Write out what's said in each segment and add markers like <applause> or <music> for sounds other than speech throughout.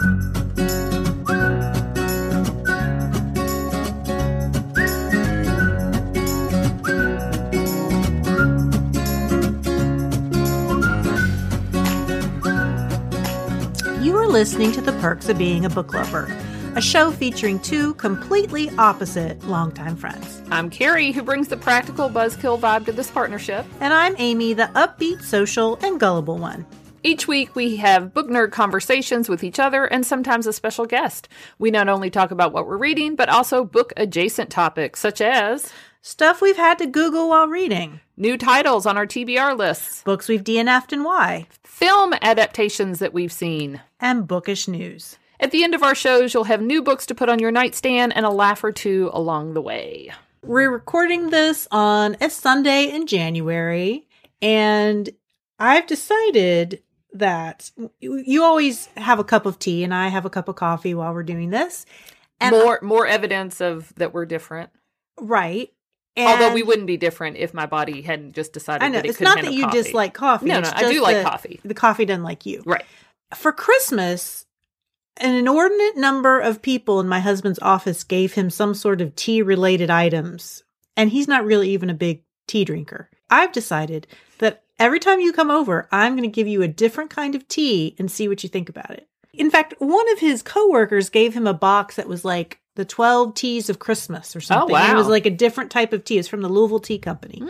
You are listening to The Perks of Being a Book Lover, a show featuring two completely opposite longtime friends. I'm Carrie, who brings the practical buzzkill vibe to this partnership. And I'm Amy, the upbeat, social, and gullible one. Each week, we have book nerd conversations with each other and sometimes a special guest. We not only talk about what we're reading, but also book adjacent topics such as Stuff we've had to Google while reading, new titles on our TBR lists, books we've DNF'd and why, film adaptations that we've seen. and bookish news. At the end of our shows, you'll have new books to put on your nightstand and a laugh or two along the way. We're recording this on a Sunday in January, and I've decided that you always have a cup of tea, and I have a cup of coffee while we're doing this. And more more evidence of that we're different. right. Although we wouldn't be different if my body hadn't just decided I know that it it's couldn't that you coffee. dislike coffee. No, no, I do like that coffee. The coffee doesn't like you. Right. For Christmas, an inordinate number of people in my husband's office gave him some sort of tea related items, and he's not really even a big tea drinker. I've decided every time you come over, I'm going to give you a different kind of tea and see what you think about it. In fact, one of his coworkers gave him a box that was like the 12 teas of Christmas or something. And it was like a different type of tea. It's from the Louisville Tea Company.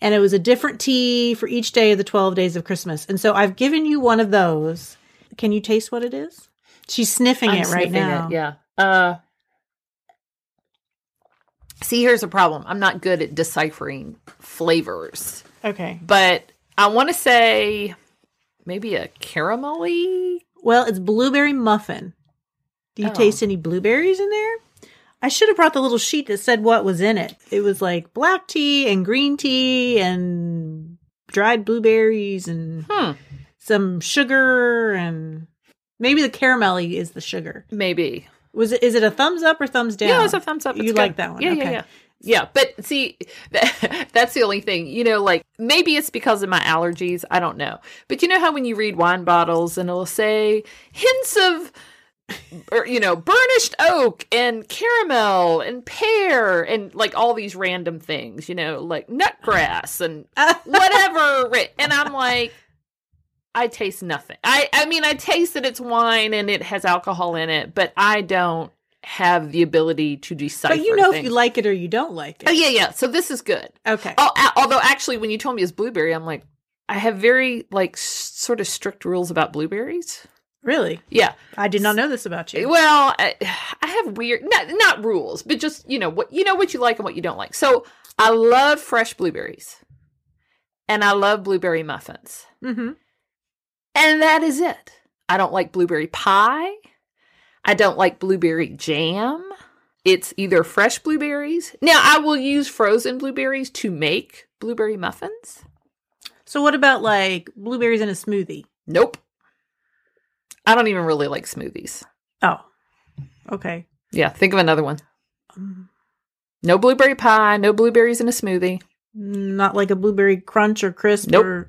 And it was a different tea for each day of the 12 days of Christmas. And so I've given you one of those. Can you taste what it is? She's sniffing I'm it right sniffing now. It, yeah. Uh, see, here's a problem. I'm not good at deciphering flavors, Okay. but I want to say maybe a caramelly. Well, it's blueberry muffin. Do you Oh. taste any blueberries in there? I should have brought the little sheet that said what was in it. It was like black tea and green tea and dried blueberries and Hmm. some sugar and maybe the caramelly is the sugar. Maybe. Was it is it a thumbs up or thumbs down? Yeah, it's a thumbs up. It's You good. like that one? Yeah, Okay. yeah, yeah. Yeah, but see, that, <laughs> that's the only thing. You know, like maybe it's because of my allergies. I don't know. But you know how when you read wine bottles and it'll say hints of, or, you know, burnished oak and caramel and pear and like all these random things, you know, like nutgrass and whatever. <laughs> And I'm like, I taste nothing. I, I mean, I taste that it's wine and it has alcohol in it, but I don't have the ability to decipher. But you know if you like it or you don't like it. Oh yeah, yeah. So this is good. Okay. Oh, a- although actually, when you told me it's blueberry, I'm like, I have very like s- sort of strict rules about blueberries. Really? Yeah. I did not know this about you. Well, I, <sighs> I have weird, not not rules, but just you know what you know what you like and what you don't like. So I love fresh blueberries, and I love blueberry muffins, Mm-hmm. and that is it. I don't like blueberry pie. I don't like blueberry jam. It's either fresh blueberries. Now I will use frozen blueberries to make blueberry muffins. So what about like blueberries in a smoothie? Nope. I don't even really like smoothies. Oh. Okay. Yeah, think of another one. Um, No blueberry pie, no blueberries in a smoothie. Not like a blueberry crunch or crisp Nope. or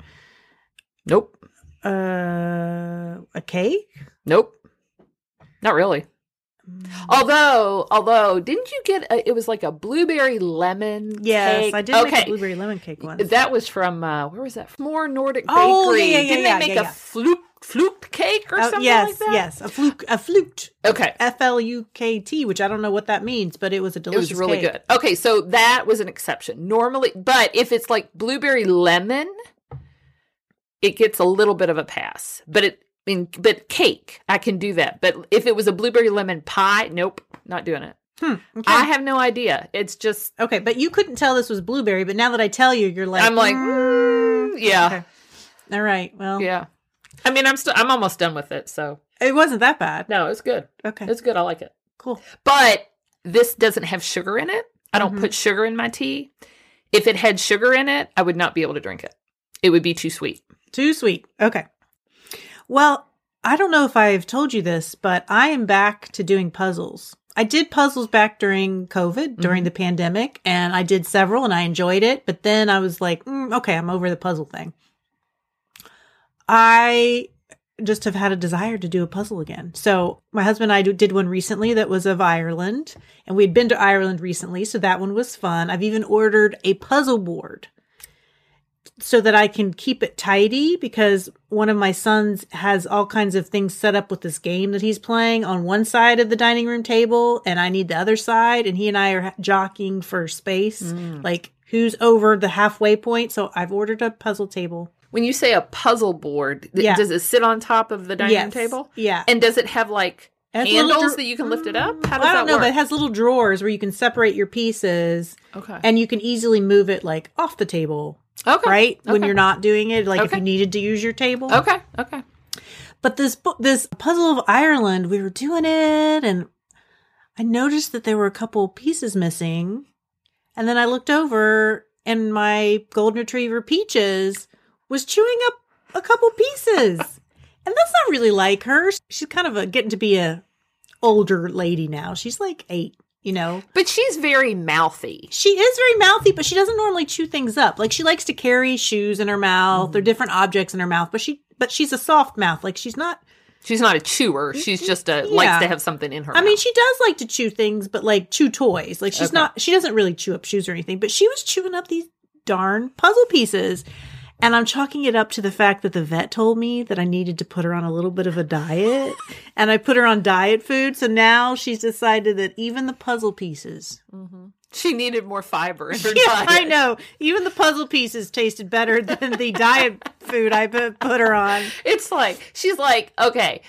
Nope. uh, a cake. Nope. Not really. Although, although, didn't you get a, it was like a blueberry lemon Yes, cake? I did make a blueberry lemon cake once. That was from uh where was that? More Nordic Bakery. Oh, yeah, yeah, yeah, Didn't yeah, they make a fluke fluke cake or Oh, something yes, like that? yes, a fluke, a fluked, Okay. F L U K T, which I don't know what that means, but it was a delicious. It was really cake. good. Okay, so that was an exception. Normally, but if it's like blueberry lemon, it gets a little bit of a pass. But it in but cake, I can do that. But if it was a blueberry lemon pie, nope, not doing it. Hmm, okay. I have no idea. It's just okay, but you couldn't tell this was blueberry, but now that I tell you, you're like, I'm like, mm, mm, yeah, okay. all right. Well, yeah. I mean, I'm still I'm almost done with it. So it wasn't that bad. no, it's good. Okay, It's good. I like it. cool. But this doesn't have sugar in it. I don't Mhm. put sugar in my tea. If it had sugar in it, I would not be able to drink it. It would be too sweet. Too sweet. Okay. Well, I don't know if I've told you this, but I am back to doing puzzles. I did puzzles back during COVID, during the pandemic, and I did several and I enjoyed it. But then I was like, mm, okay, I'm over the puzzle thing. I just have had a desire to do a puzzle again. So my husband and I did one recently that was of Ireland, and we'd been to Ireland recently, so that one was fun. I've even ordered a puzzle board so that I can keep it tidy because one of my sons has all kinds of things set up with this game that he's playing on one side of the dining room table and I need the other side and he and I are jockeying for space mm. like who's over the halfway point so I've ordered a puzzle table. When you say a puzzle board, th- Yeah. does it sit on top of the dining room table? Yeah. And does it have like handles dra- that you can lift it up? Mm, How does I don't know, work? but it has little drawers where you can separate your pieces okay. and you can easily move it like off the table, okay. right? When you're not doing it, like if you needed to use your table. Okay. Okay. But this book, this puzzle of Ireland, we were doing it, and I noticed that there were a couple pieces missing. And then I looked over, and my golden retriever Peaches was chewing up a couple pieces, <laughs> and that's not really like her. She's kind of a, getting to be a older lady now. She's like eight, you know. But she's very mouthy. She is very mouthy, but she doesn't normally chew things up. Like she likes to carry shoes in her mouth or mm. different objects in her mouth, but she but she's a soft mouth. Like she's not She's not a chewer. Mm, she's mm, just a Yeah. likes to have something in her. I mean, she does like to chew things, but like chew toys. Like she's Okay. not she doesn't really chew up shoes or anything, but she was chewing up these darn puzzle pieces. And I'm chalking it up to the fact that the vet told me that I needed to put her on a little bit of a diet. and I put her on diet food. So now she's decided that even the puzzle pieces. Mm-hmm. she needed more fiber in her <laughs> Yeah, diet. I know. Even the puzzle pieces tasted better than the diet food I put, put her on. It's like she's like, okay,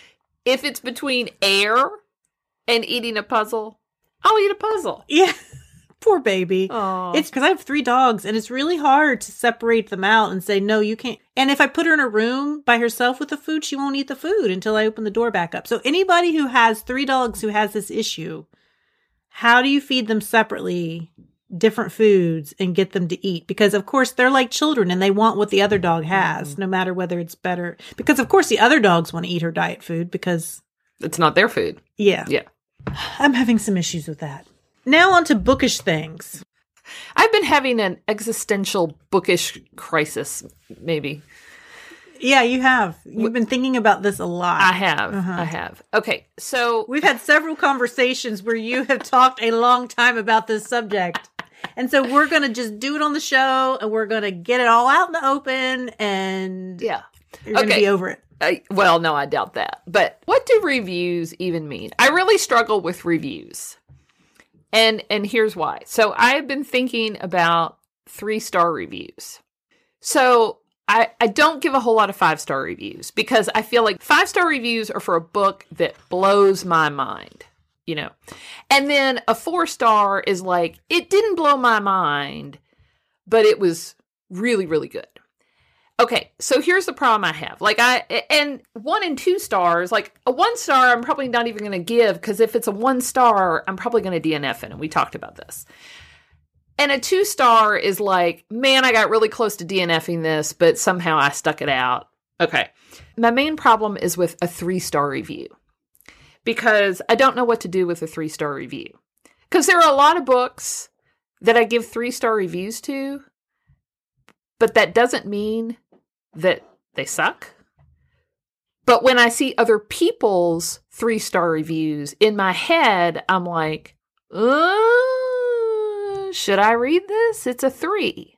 if it's between air and eating a puzzle, I'll eat a puzzle. Yeah. Poor baby. Oh, It's because I have three dogs and it's really hard to separate them out and say, no, you can't. And if I put her in a room by herself with the food, she won't eat the food until I open the door back up. So, anybody who has three dogs who has this issue, how do you feed them separately different foods and get them to eat? Because, of course, they're like children and they want what the other dog has, mm-hmm. no matter whether it's better. Because, of course, the other dogs want to eat her diet food because, it's not their food. yeah, Yeah. I'm having some issues with that. Now, on to bookish things. I've been having an existential bookish crisis, maybe. Yeah, you have. You've been thinking about this a lot. I have. Uh-huh. I have. Okay. So We've had several conversations where you have talked a long time about this subject. And so we're going to just do it on the show and we're going to get it all out in the open and yeah. you're going to be over it. I, well, no, I doubt that. But what do reviews even mean? I really struggle with reviews. And and here's why. So I've been thinking about 3-star reviews. So I, I don't give a whole lot of five star reviews because I feel like five star reviews are for a book that blows my mind, you know. And then a four star is like, it didn't blow my mind, but it was really, really good. Okay, so here's the problem I have. Like I and one and two stars, like a one star, I'm probably not even going to give because if it's a one star, I'm probably going to DNF it. And we talked about this. And a two star is like, man, I got really close to DNFing this, but somehow I stuck it out. Okay, my main problem is with a three star review because I don't know what to do with a three star review. Because there are a lot of books that I give three star reviews to, but that doesn't mean that they suck. But when I see other people's three star reviews in my head, I'm like, uh, should I read this? It's a three.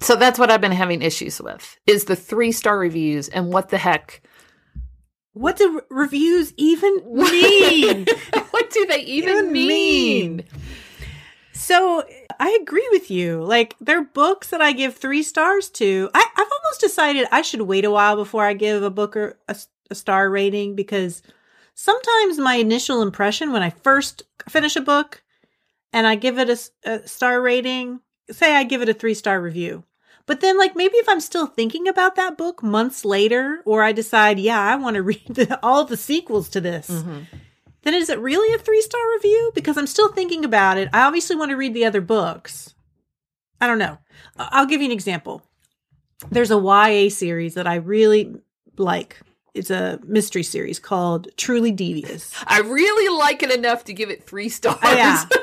So that's what I've been having issues with is the three star reviews and what the heck. What do re- reviews even <laughs> mean? what do they even, Even mean? mean? So I agree with you. Like, there are books that I give three stars to. I, I've almost decided I should wait a while before I give a book or a, a star rating because sometimes my initial impression when I first finish a book and I give it a star rating, say I give it a three star review. But then, like, maybe if I'm still thinking about that book months later, or I decide, yeah, I want to <laughs> read the, all the sequels to this, mm-hmm. Then is it really a three star review? Because I'm still thinking about it. I obviously want to read the other books. I don't know. I'll give you an example. There's a YA series that I really like. It's a mystery series called Truly Devious. <laughs> I really like it enough to give it three stars. Oh, yeah. <laughs>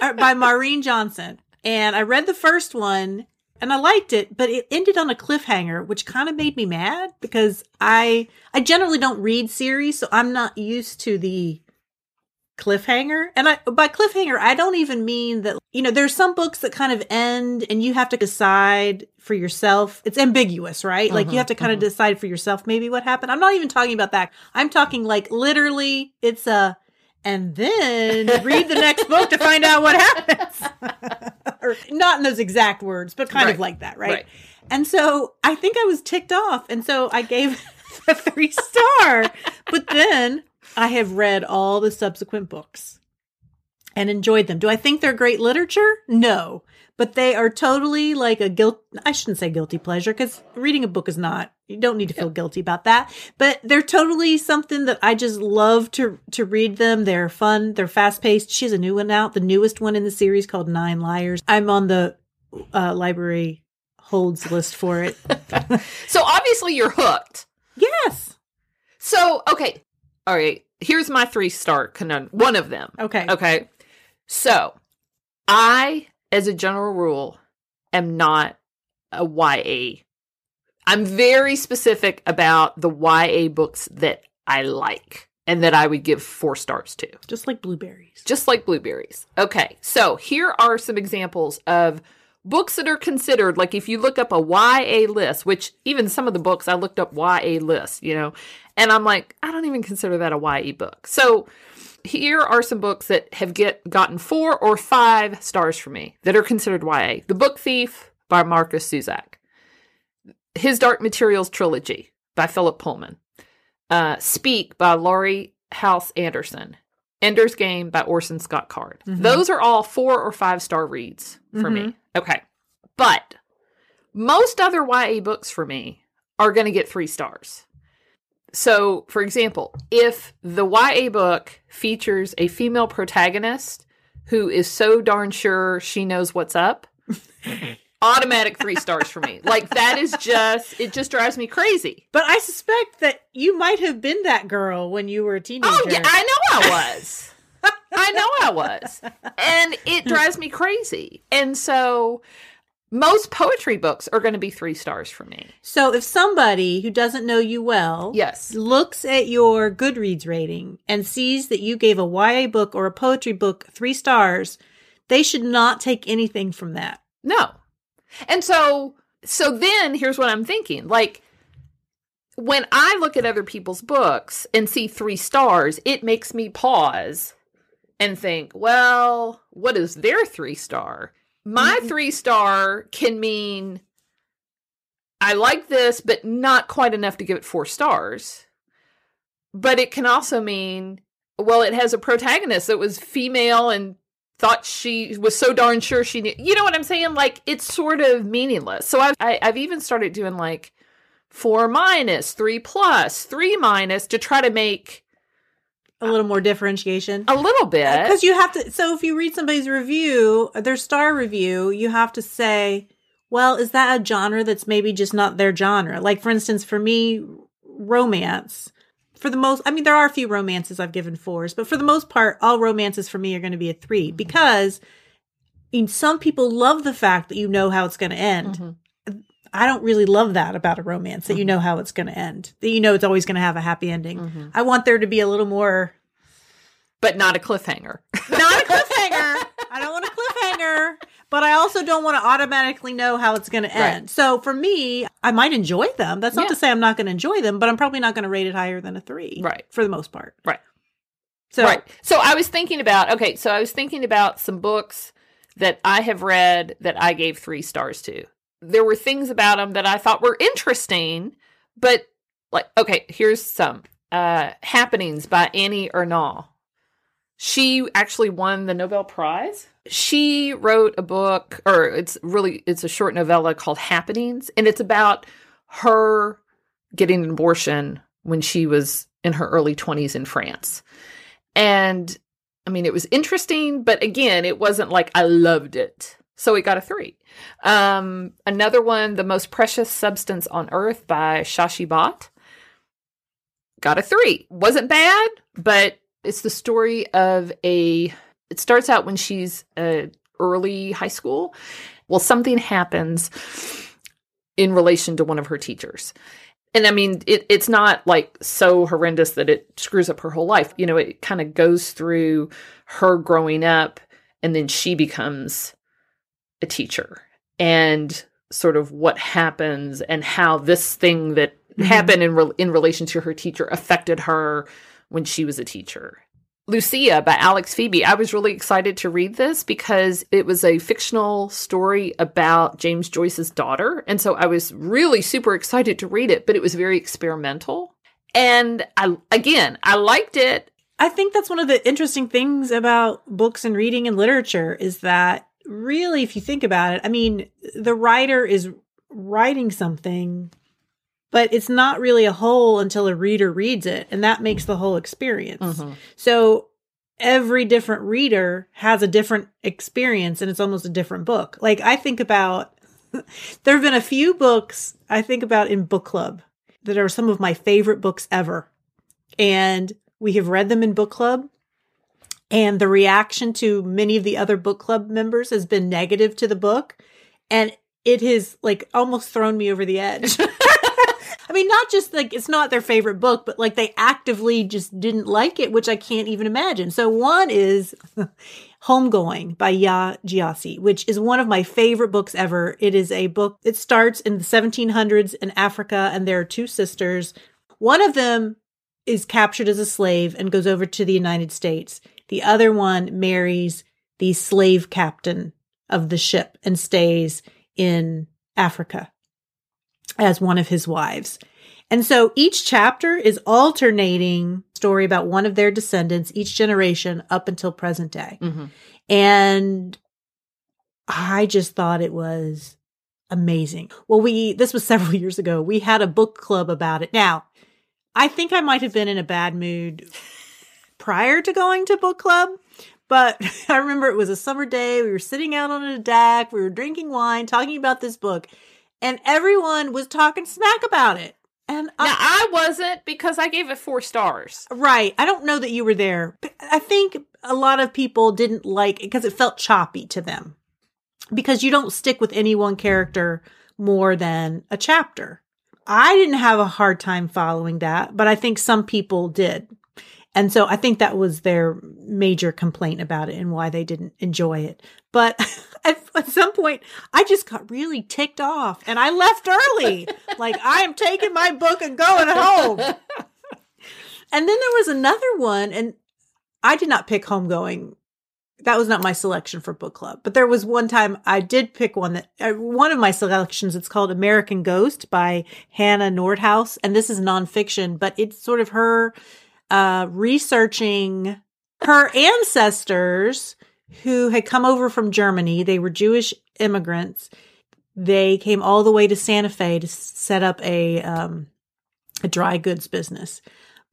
Uh, by Maureen Johnson. And I read the first one and I liked it, but it ended on a cliffhanger, which kind of made me mad because I I generally don't read series, so I'm not used to the cliffhanger. And I by cliffhanger, I don't even mean that you know, there's some books that kind of end and you have to decide for yourself. It's ambiguous, right? Like you Mhm, have to kind of mhm. decide for yourself maybe what happened. I'm not even talking about that. I'm talking like literally it's a and then read the next book to find out what happens. <laughs> or not in those exact words, but kind of like that, right? Right. And so I think I was ticked off. And so I gave <laughs> a three star. but then I have read all the subsequent books and enjoyed them. Do I think they're great literature? No. But they are totally like a guilt. I shouldn't say guilty pleasure because reading a book is not. You don't need to feel guilty about that. But they're totally something that I just love to to read them. They're fun. They're fast paced. She has a new one out, the newest one in the series called Nine Liars. I'm on the uh, library holds list for it. <laughs> So obviously you're hooked. yes. So, okay. All right. Here's my three star conundrum. One of them. Okay. Okay. So, I, as a general rule, am not a YA. I'm very specific about the YA books that I like and that I would give four stars to, Just like blueberries. just like blueberries. Okay. So, here are some examples of books that are considered like if you look up a YA list, which even some of the books I looked up YA lists, you know, and I'm like, I don't even consider that a YA book. So here are some books that have get gotten four or five stars for me that are considered YA. The Book Thief by Markus Zusak. His Dark Materials trilogy by Philip Pullman. Uh, Speak by Laurie Halse Anderson. Ender's Game by Orson Scott Card. Mhm. Those are all four or five star reads for me. Okay. But most other YA books for me are going to get three stars. So, for example, if the YA book features a female protagonist who is so darn sure she knows what's up, <laughs> automatic three stars for me. Like, that is just, it just drives me crazy. But I suspect that you might have been that girl when you were a teenager. Oh, yeah, I know I was. I know I was. And it drives me crazy. And so most poetry books are going to be three stars for me. so if somebody who doesn't know you well Yes. looks at your Goodreads rating and sees that you gave a YA book or a poetry book three stars, they should not take anything from that. No. And so so then here's what I'm thinking. Like when I look at other people's books and see 3 stars, it makes me pause and think, well, what is their 3 star? My Mhm. 3 star can mean I like this but not quite enough to give it 4 stars. But it can also mean well, it has a protagonist that was female and thought she was so darn sure she knew. You know what I'm saying? Like it's sort of meaningless. So I've I, I've even started doing like four minus, three plus, three minus to try to make A little more differentiation. a little bit. Uh, because you have to, so if you read somebody's review, their star review, you have to say, well, is that a genre that's maybe just not their genre? Like, for instance, for me, romance, for the most, I mean, there are a few romances I've given fours, but for the most part, all romances for me are going to be a three because I mean, some people love the fact that you know how it's going to end. Mhm. I don't really love that about a romance that you Mhm. know how it's going to end, that you know it's always going to have a happy ending. Mhm. I want there to be a little more But not a cliffhanger. not a <laughs> cliffhanger. I don't want a cliffhanger, but I also don't want to automatically know how it's going to Right. end. So for me, I might enjoy them. That's not Yeah. to say I'm not going to enjoy them, but I'm probably not going to rate it higher than a three, Right. For the most part, Right. So right. So I was thinking about okay, so I was thinking about some books that I have read that I gave 3 stars to. There were things about them that I thought were interesting, but like okay, here's some. Uh Happenings by Annie Ernaux. She actually won the Nobel Prize. She wrote a book or it's really it's a short novella called Happenings and it's about her getting an abortion when she was in her early 20s in France. And I mean, it was interesting, but again, it wasn't like I loved it. So it got a three. Um, another one, The Most Precious Substance on Earth by Shashi Bhat, got a three. Wasn't bad, but it's the story of a. It starts out when she's uh, early high school Well, something happens in relation to one of her teachers. And I mean, it, it's not like so horrendous that it screws up her whole life. You know, it kind of goes through her growing up and then she becomes a teacher and sort of what happens and how this thing that mm-hmm. happened in, re- in relation to her teacher affected her when she was a teacher. Lucia by Alex Pheby. I was really excited to read this because it was a fictional story about James Joyce's daughter. And so I was really super excited to read it, but it was very experimental. And I again, I liked it. I think that's one of the interesting things about books and reading and literature is that really if you think about it, I mean, the writer is writing something but it's not really a whole until a reader reads it and that makes the whole experience. Mm-hmm. so every different reader has a different experience and it's almost a different book. Like i think about <laughs> there have been a few books i think about in book club that are some of my favorite books ever. And we have read them in book club and the reaction to many of the other book club members has been negative to the book and it has like almost thrown me over the edge <laughs> <laughs> I mean, not just like it's not their favorite book, but like they actively just didn't like it, which I can't even imagine. So one is <laughs> Homegoing by Yaa Gyasi, which is one of my favorite books ever. It is a book, it starts in the 1700s in Africa, and there are two sisters. One of them is captured as a slave and goes over to the United States. The other one marries the slave captain of the ship and stays in Africa as one of his wives. And so each chapter is alternating story about one of their descendants each generation up until present day. Mm-hmm. And I just thought it was amazing. Well, we this was <laughs> several years ago. We had a book club about it. Now, I think I might have been in a bad mood prior to going to book club, but <laughs> I remember it was a summer day. We were sitting out on a deck, we were drinking wine, talking about this book, and everyone was talking smack about it. And I, now I wasn't because I gave it four stars. Right. I don't know that you were there. But I think a lot of people didn't like it because it felt choppy to them. Because you don't stick with any one character more than a chapter. I didn't have a hard time following that, but I think some people did. And so I think that was their major complaint about it and why they didn't enjoy it. But <laughs> at, at, some point, I just got really ticked off and I left early. <laughs> like, I am taking my book and going home. <laughs> and then there was another one, and I did not pick Homegoing. That was not my selection for book club. But there was one time I did pick one that, uh, one of my selections, it's called American Ghost by Hannah Nordhaus. And this is nonfiction, but it's sort of her uh, researching her ancestors who had come over from Germany. They were Jewish immigrants. They came all the way to Santa Fe to set up a um, a dry goods business,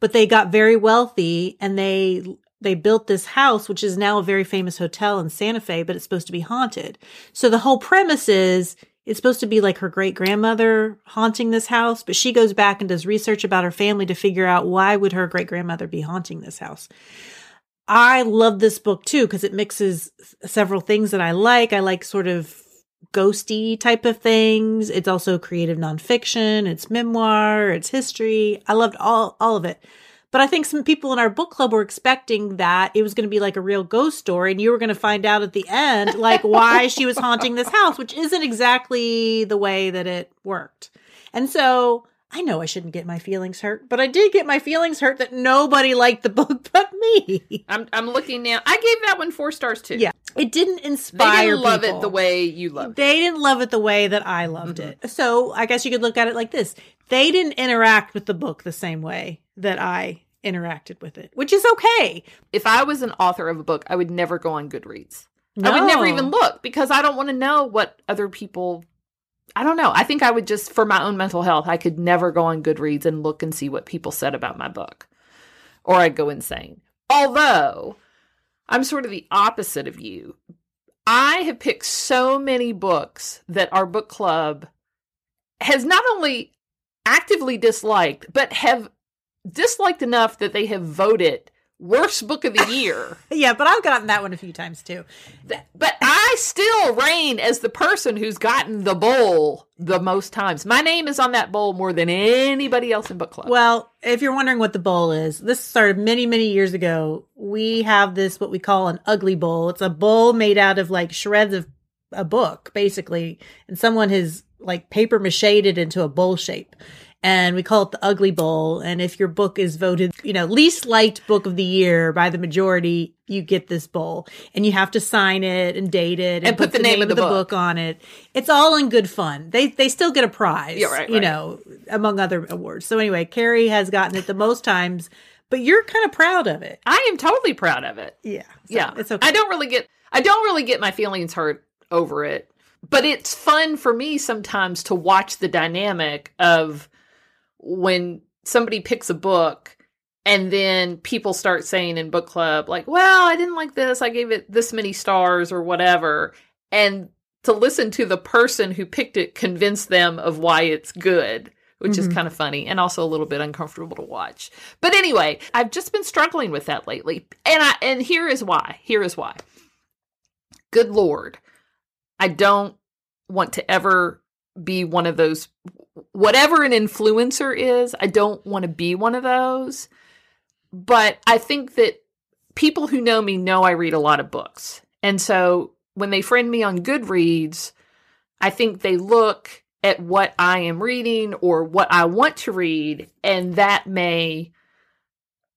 but they got very wealthy and they they built this house, which is now a very famous hotel in Santa Fe, but it's supposed to be haunted. So the whole premise is it's supposed to be like her great grandmother haunting this house, but she goes back and does research about her family to figure out why would her great grandmother be haunting this house. I love this book too because it mixes several things that I like. I like sort of ghosty type of things. It's also creative nonfiction. It's memoir. It's history. I loved all all of it. But I think some people in our book club were expecting that it was going to be like a real ghost story, and you were going to find out at the end like why she was haunting this house, which isn't exactly the way that it worked. And so I know I shouldn't get my feelings hurt, but I did get my feelings hurt that nobody liked the book <laughs> but me. I'm I'm looking now. I gave that one four stars too. Yeah, it didn't inspire. They didn't love people. it the way you loved. It. They didn't love it the way that I loved mm-hmm. it. So I guess you could look at it like this: they didn't interact with the book the same way that I interacted with it, which is okay. If I was an author of a book, I would never go on Goodreads. No. I would never even look because I don't want to know what other people I don't know. I think I would just, for my own mental health, I could never go on Goodreads and look and see what people said about my book, or I'd go insane. Although I'm sort of the opposite of you. I have picked so many books that our book club has not only actively disliked, but have disliked enough that they have voted worst book of the <laughs> year. yeah, but I've gotten that one a few times too. But I still reign as the person who's gotten the bowl the most times. My name is on that bowl more than anybody else in book club. Well, if you're wondering what the bowl is, this started many, many years ago. We have this, what we call an ugly bowl. It's a bowl made out of like shreds of a book, basically. And someone has like paper mache it into a bowl shape and we call it the ugly bowl and if your book is voted you know least liked book of the year by the majority you get this bowl and you have to sign it and date it and, And put the name of the book. on it it's all in good fun they they still get a prize Yeah, right, you right. know among other awards so anyway carrie has gotten it the most times but you're kind of proud of it I am totally proud of it. yeah so yeah. it's okay I don't really get I don't really get my feelings hurt over it. But it's fun for me sometimes to watch the dynamic of when somebody picks a book and then people start saying in book club like, "Well, I didn't like this. I gave it this many stars or whatever." And to listen to the person who picked it convince them of why it's good, which is Mhm. kind of funny and also a little bit uncomfortable to watch. But anyway, I've just been struggling with that lately. And I and here is why. Here is why. Good lord. I don't want to ever be one of those whatever an influencer is, I don't want to be one of those. But I think that people who know me know I read a lot of books. And so when they friend me on Goodreads, I think they look at what I am reading or what I want to read, and that may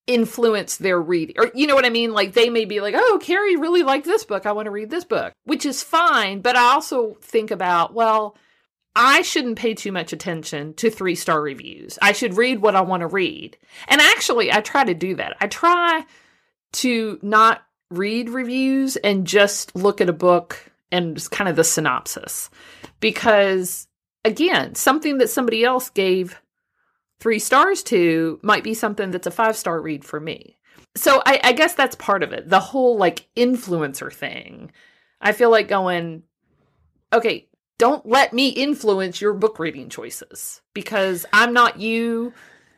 influence their reading. Or you know what I mean? Like they may be like, oh, Carrie really liked this book. I want to read this book, which is fine. But I also think about, well, I shouldn't pay too much attention to three star reviews. I should read what I want to read. And actually, I try to do that. I try to not read reviews and just look at a book and kind of the synopsis. Because again, something that somebody else gave three stars to might be something that's a five star read for me. So I, I guess that's part of it. The whole like influencer thing. I feel like going, okay, don't let me influence your book reading choices because I'm not you.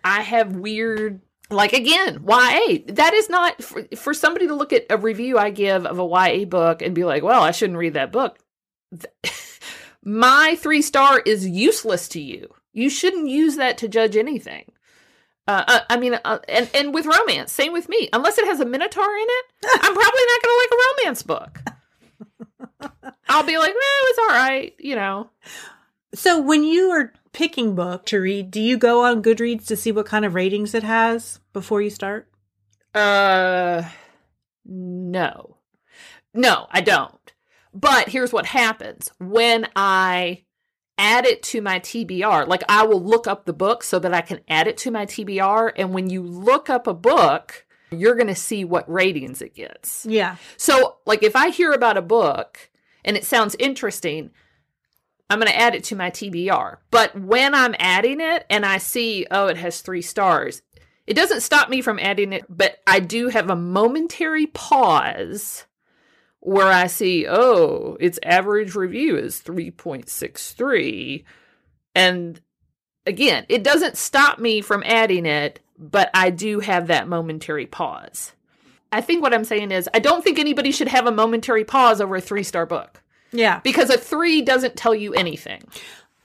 I have weird, like again, YA. That is not for, for somebody to look at a review I give of a YA book and be like, well, I shouldn't read that book. <laughs> My three star is useless to you. You shouldn't use that to judge anything. Uh, uh, I mean, uh, and and with romance, same with me. Unless it has a minotaur in it, <laughs> I'm probably not going to like a romance book. I'll be like, well, it's all right, you know. So when you are picking book to read, do you go on Goodreads to see what kind of ratings it has before you start? Uh, no, no, I don't. But here's what happens when I add it to my TBR. Like I will look up the book so that I can add it to my TBR. And when you look up a book, you're going to see what ratings it gets. Yeah. So, like, if I hear about a book and it sounds interesting, I'm going to add it to my TBR. But when I'm adding it and I see, oh, it has three stars, it doesn't stop me from adding it, but I do have a momentary pause where I see, oh, its average review is 3.63. And again, it doesn't stop me from adding it, but I do have that momentary pause. I think what I'm saying is, I don't think anybody should have a momentary pause over a three star book Yeah. because a three doesn't tell you anything.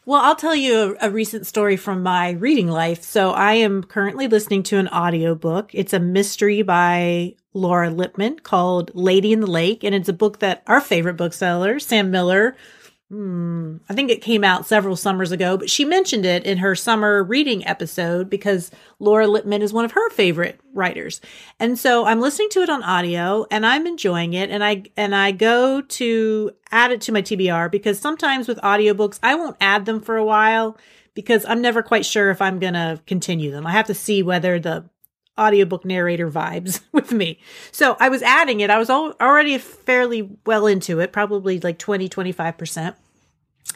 Well, I'll tell you a, a recent story from my reading life. So I am currently listening to an audiobook. It's a mystery by Laura Lippman called Lady in the Lake. And it's a book that our favorite bookseller, Sam Miller, hmm, I think it came out several summers ago, but she mentioned it in her summer reading episode because Laura Lippman is one of her favorite writers. And so I'm listening to it on audio and I'm enjoying it and I and I go to add it to my TBR because sometimes with audiobooks I won't add them for a while because I'm never quite sure if I'm going to continue them. I have to see whether the audiobook narrator vibes <laughs> with me. So I was adding it. I was al- already fairly well into it, probably like 20, 25%.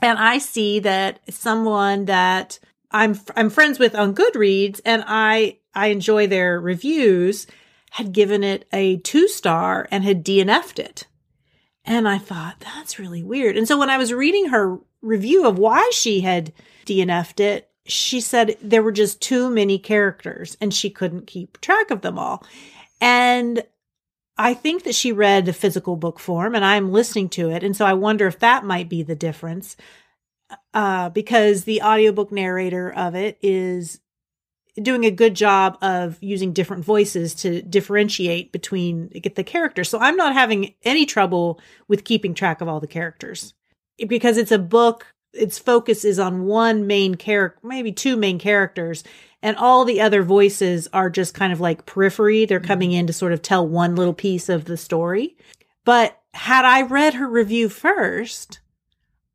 And I see that someone that I'm I'm friends with on Goodreads and I I enjoy their reviews had given it a 2 star and had DNF'd it. And I thought that's really weird. And so when I was reading her review of why she had DNF'd it, she said there were just too many characters and she couldn't keep track of them all. And I think that she read the physical book form and I'm listening to it. And so I wonder if that might be the difference. Uh, because the audiobook narrator of it is doing a good job of using different voices to differentiate between get the characters. So I'm not having any trouble with keeping track of all the characters because it's a book. Its focus is on one main character, maybe two main characters, and all the other voices are just kind of like periphery. They're coming in to sort of tell one little piece of the story. But had I read her review first,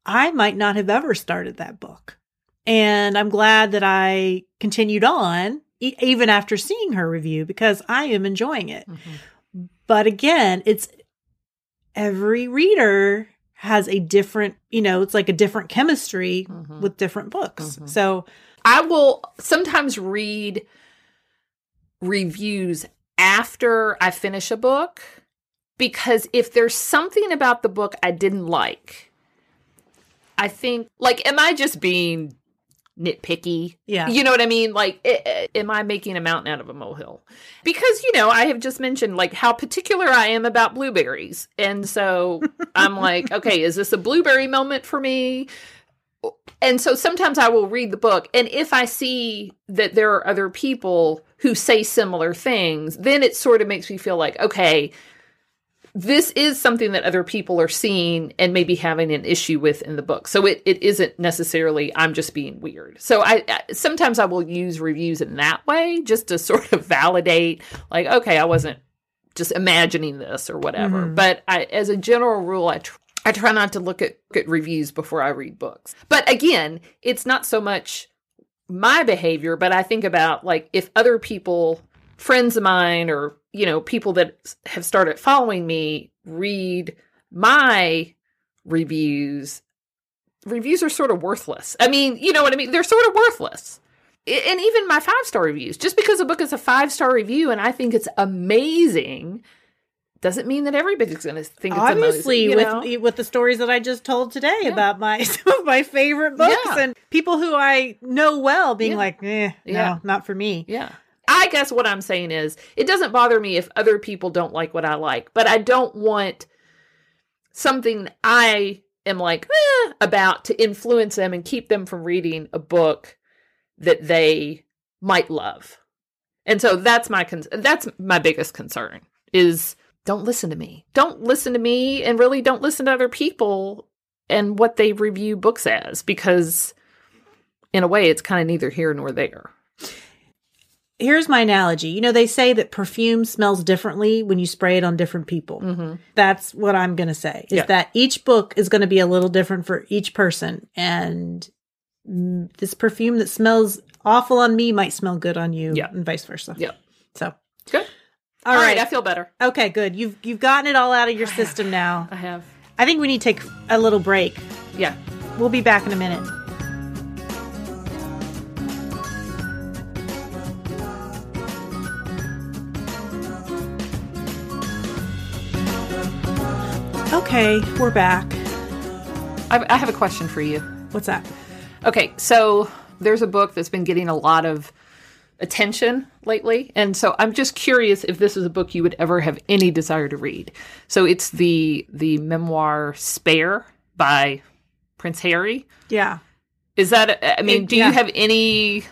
I might not have ever started that book. And I'm glad that I continued on e- even after seeing her review because I am enjoying it. Mm-hmm. But again, it's every reader has a different, you know, it's like a different chemistry Mhm. with different books. Mhm. So, I will sometimes read reviews after I finish a book because if there's something about the book I didn't like, I think, like, am I just being nitpicky? yeah. You know what I mean? Like, i- i- am I making a mountain out of a molehill? Because, you know, I have just mentioned like how particular I am about blueberries. And so <laughs> I'm like, okay, is this a blueberry moment for me? And so sometimes I will read the book. And if I see that there are other people who say similar things, then it sort of makes me feel like, okay, this is something that other people are seeing and maybe having an issue with in the book. So it, it isn't necessarily I'm just being weird. So I, I sometimes I will use reviews in that way just to <laughs> sort of validate like okay, I wasn't just imagining this or whatever. Mhm. But I, as a general rule, I tr- I try not to look at, at reviews before I read books. But again, it's not so much my behavior, but I think about like if other people, friends of mine, or you know, people that have started following me read my reviews, reviews are sort of worthless. I mean, you know what I mean? They're sort of worthless. And even my five star reviews, just because a book is a five star review and I think it's amazing, doesn't mean that everybody's going to think it's Obviously, amazing. with know? with the stories that I just told today Yeah. about my <laughs> some of my favorite books Yeah. and people who I know well being Yeah. like, eh, Yeah. no, not for me. Yeah. I guess what I'm saying is it doesn't bother me if other people don't like what I like, but I don't want something I am like eh, about to influence them and keep them from reading a book that they might love. And so that's my con- that's my biggest concern is don't listen to me. Don't listen to me and really don't listen to other people and what they review books as because in a way it's kind of neither here nor there. Here's my analogy. You know, they say that perfume smells differently when you spray it on different people. Mhm. That's what I'm going to say. Is Yeah. that each book is going to be a little different for each person and this perfume that smells awful on me might smell good on you Yeah. and vice versa. Yeah. So, Good. all right. I feel better. okay, good. You've you've gotten it all out of your system now. I have. I think we need to take a little break. Yeah. We'll be back in a minute. Okay, we're back. I, I have a question for you. What's that? Okay, so there's a book that's been getting a lot of attention lately, and so I'm just curious if this is a book you would ever have any desire to read. So it's the the memoir Spare by Prince Harry. Yeah. Is that? I mean, It- do yeah. you have any?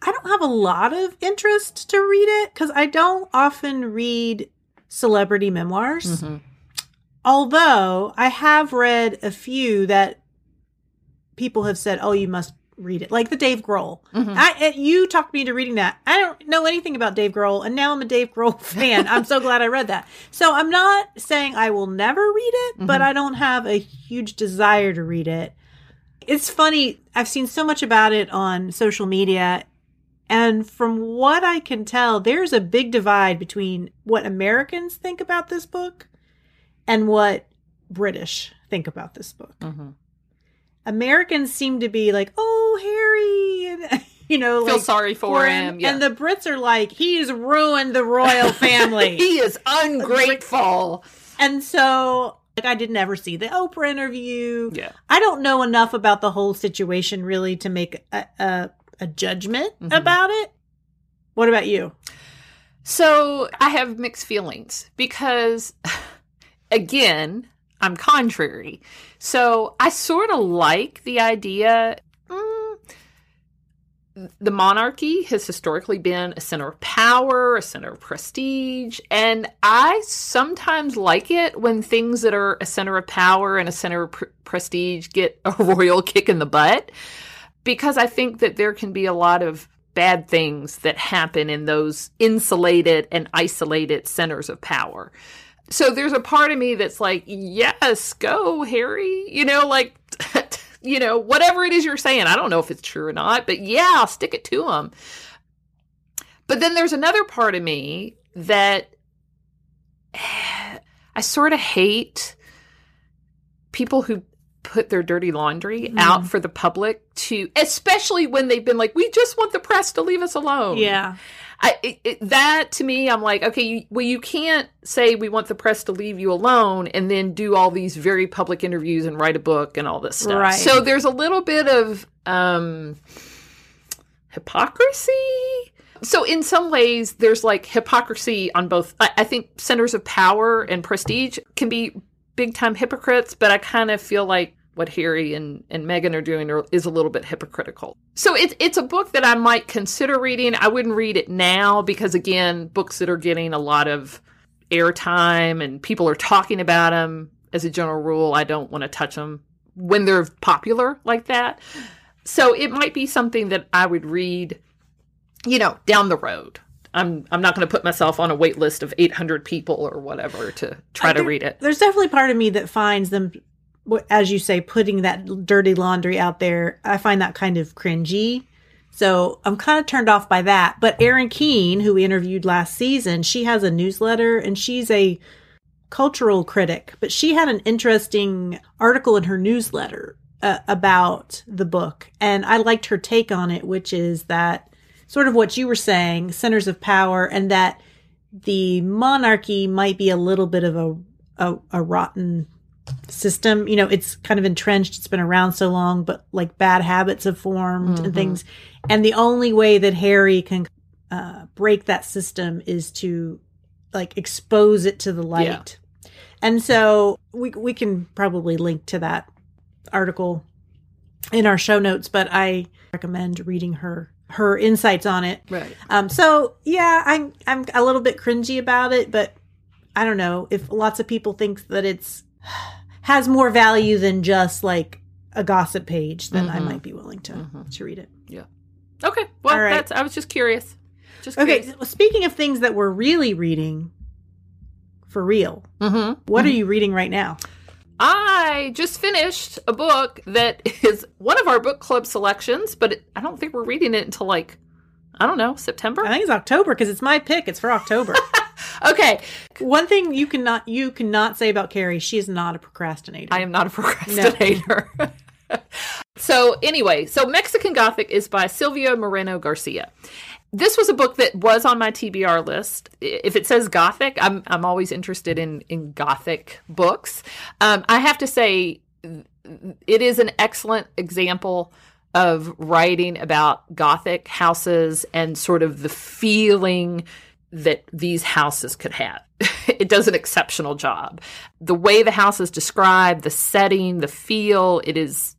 I don't have a lot of interest to read it because I don't often read celebrity memoirs. Mhm. Although I have read a few that people have said, "Oh, you must read it," like the Dave Grohl. Mhm. I you talked me into reading that. I don't know anything about Dave Grohl, and now I'm a Dave Grohl <laughs> fan. I'm so glad I read that. So I'm not saying I will never read it, but Mhm. I don't have a huge desire to read it. It's funny. I've seen so much about it on social media. And from what I can tell, there's a big divide between what Americans think about this book and what British think about this book. Mhm. Americans seem to be like, "Oh, Harry," and <laughs> you know, Feel like sorry for him. Yeah. and the Brits are like, "He's ruined the royal <laughs> family," he is ungrateful. and so like I didn't ever see the Oprah interview. Yeah. I don't know enough about the whole situation really to make a a, a judgment Mhm. about it. What about you? So I have mixed feelings because, <laughs> again, I'm contrary. So I sort of like the idea. Mm, the monarchy has historically been a center of power, a center of prestige, and I sometimes like it when things that are a center of power and a center of pr- prestige get a <laughs> royal kick in the butt because I think that there can be a lot of bad things that happen in those insulated and isolated centers of power. So there's a part of me that's like, yes, go, Harry. You know, like, <laughs> you know, whatever it is you're saying. I don't know if it's true or not, but yeah, stick it to him. But then there's another part of me that <sighs> I sort of hate people who put their dirty laundry mm. out for the public to especially when they've been like we just want the press to leave us alone yeah I, it, it, that to me i'm like okay you, well you can't say we want the press to leave you alone and then do all these very public interviews and write a book and all this stuff right. so there's a little bit of um hypocrisy so in some ways there's like hypocrisy on both I, I think centers of power and prestige can be big time hypocrites, but I kind of feel like what Harry and, and Meghan are doing are, is a little bit hypocritical. So it's it's a book that I might consider reading. I wouldn't read it now because again, books that are getting a lot of airtime and people are talking about them. As a general rule, I don't want to touch them when they're popular like that. So it might be something that I would read, you know, down the road. I'm I'm not going to put myself on a wait list of 800 people or whatever to try to read it. There's definitely part of me that finds them as you say putting that dirty laundry out there. I find that kind of cringy. So I'm kind of turned off by that. But Erin Keane, who we interviewed last season, she has a newsletter and she's a cultural critic, but she had an interesting article in her newsletter uh, about the book. And I liked her take on it, which is that sort of what you were saying, centers of power, and that the monarchy might be a little bit of a, a, a rotten system. You know, it's kind of entrenched. It's been around so long, but like bad habits have formed mm-hmm. and things. And the only way that Harry can uh, break that system is to like expose it to the light. Yeah. And so we we can probably link to that article in our show notes, but I recommend reading her her insights on it. Right. Um, so yeah, I'm I'm a little bit cringy about it, but I don't know if lots of people think that it's has more value than just like a gossip page, then mm-hmm. I might be willing to mm-hmm. to read it. Yeah. Okay. Well, right. that's I was just curious. Just curious. okay. Speaking of things that we're really reading for real, mm-hmm. what are mm-hmm. you reading right now? I just finished a book that <laughs> is one of our book club selections, but it, I don't think we're reading it until like, I don't know, September? I think it's October because it's my pick. It's for October. <laughs> <laughs> okay. One thing you cannot you cannot say about Carrie, she is not a procrastinator. I am not a <laughs> procrastinator. No. <laughs> so anyway, so Mexican Gothic is by Silvia Moreno Garcia this was a book that was on my TBR list. If it says Gothic, I'm I'm always interested in in Gothic books. Um, I have to say, it is an excellent example of writing about Gothic houses and sort of the feeling that these houses could have. <laughs> it does an exceptional job. The way the house is described, the setting, the feel, it is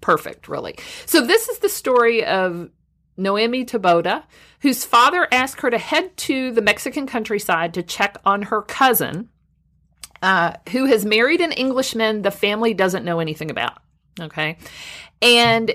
perfect, really. So this is the story of Noemi Taboada, whose father asked her to head to the Mexican countryside to check on her cousin, uh, who has married an Englishman the family doesn't know anything about. Okay. And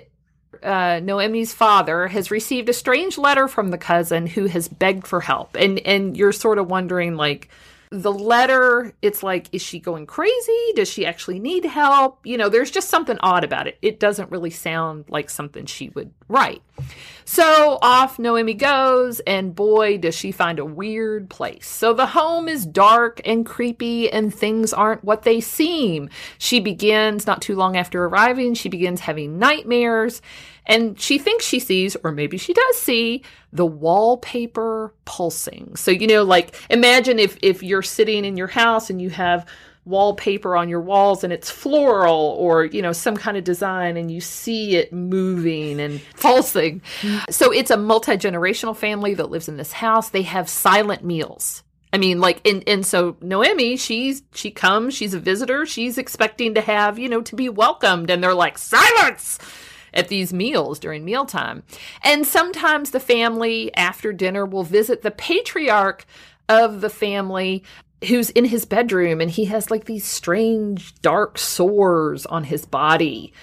uh, Noemi's father has received a strange letter from the cousin who has begged for help. And, and you're sort of wondering, like, the letter, it's like, is she going crazy? Does she actually need help? You know, there's just something odd about it. It doesn't really sound like something she would write. So off Noemi goes, and boy, does she find a weird place. So the home is dark and creepy, and things aren't what they seem. She begins, not too long after arriving, she begins having nightmares. And she thinks she sees, or maybe she does see, the wallpaper pulsing. So, you know, like imagine if if you're sitting in your house and you have wallpaper on your walls and it's floral or you know some kind of design and you see it moving and <laughs> pulsing. So it's a multi-generational family that lives in this house. They have silent meals. I mean, like, and, and so Noemi, she's, she comes, she's a visitor, she's expecting to have, you know, to be welcomed. And they're like, silence at these meals during mealtime. And sometimes the family after dinner will visit the patriarch of the family who's in his bedroom and he has like these strange dark sores on his body.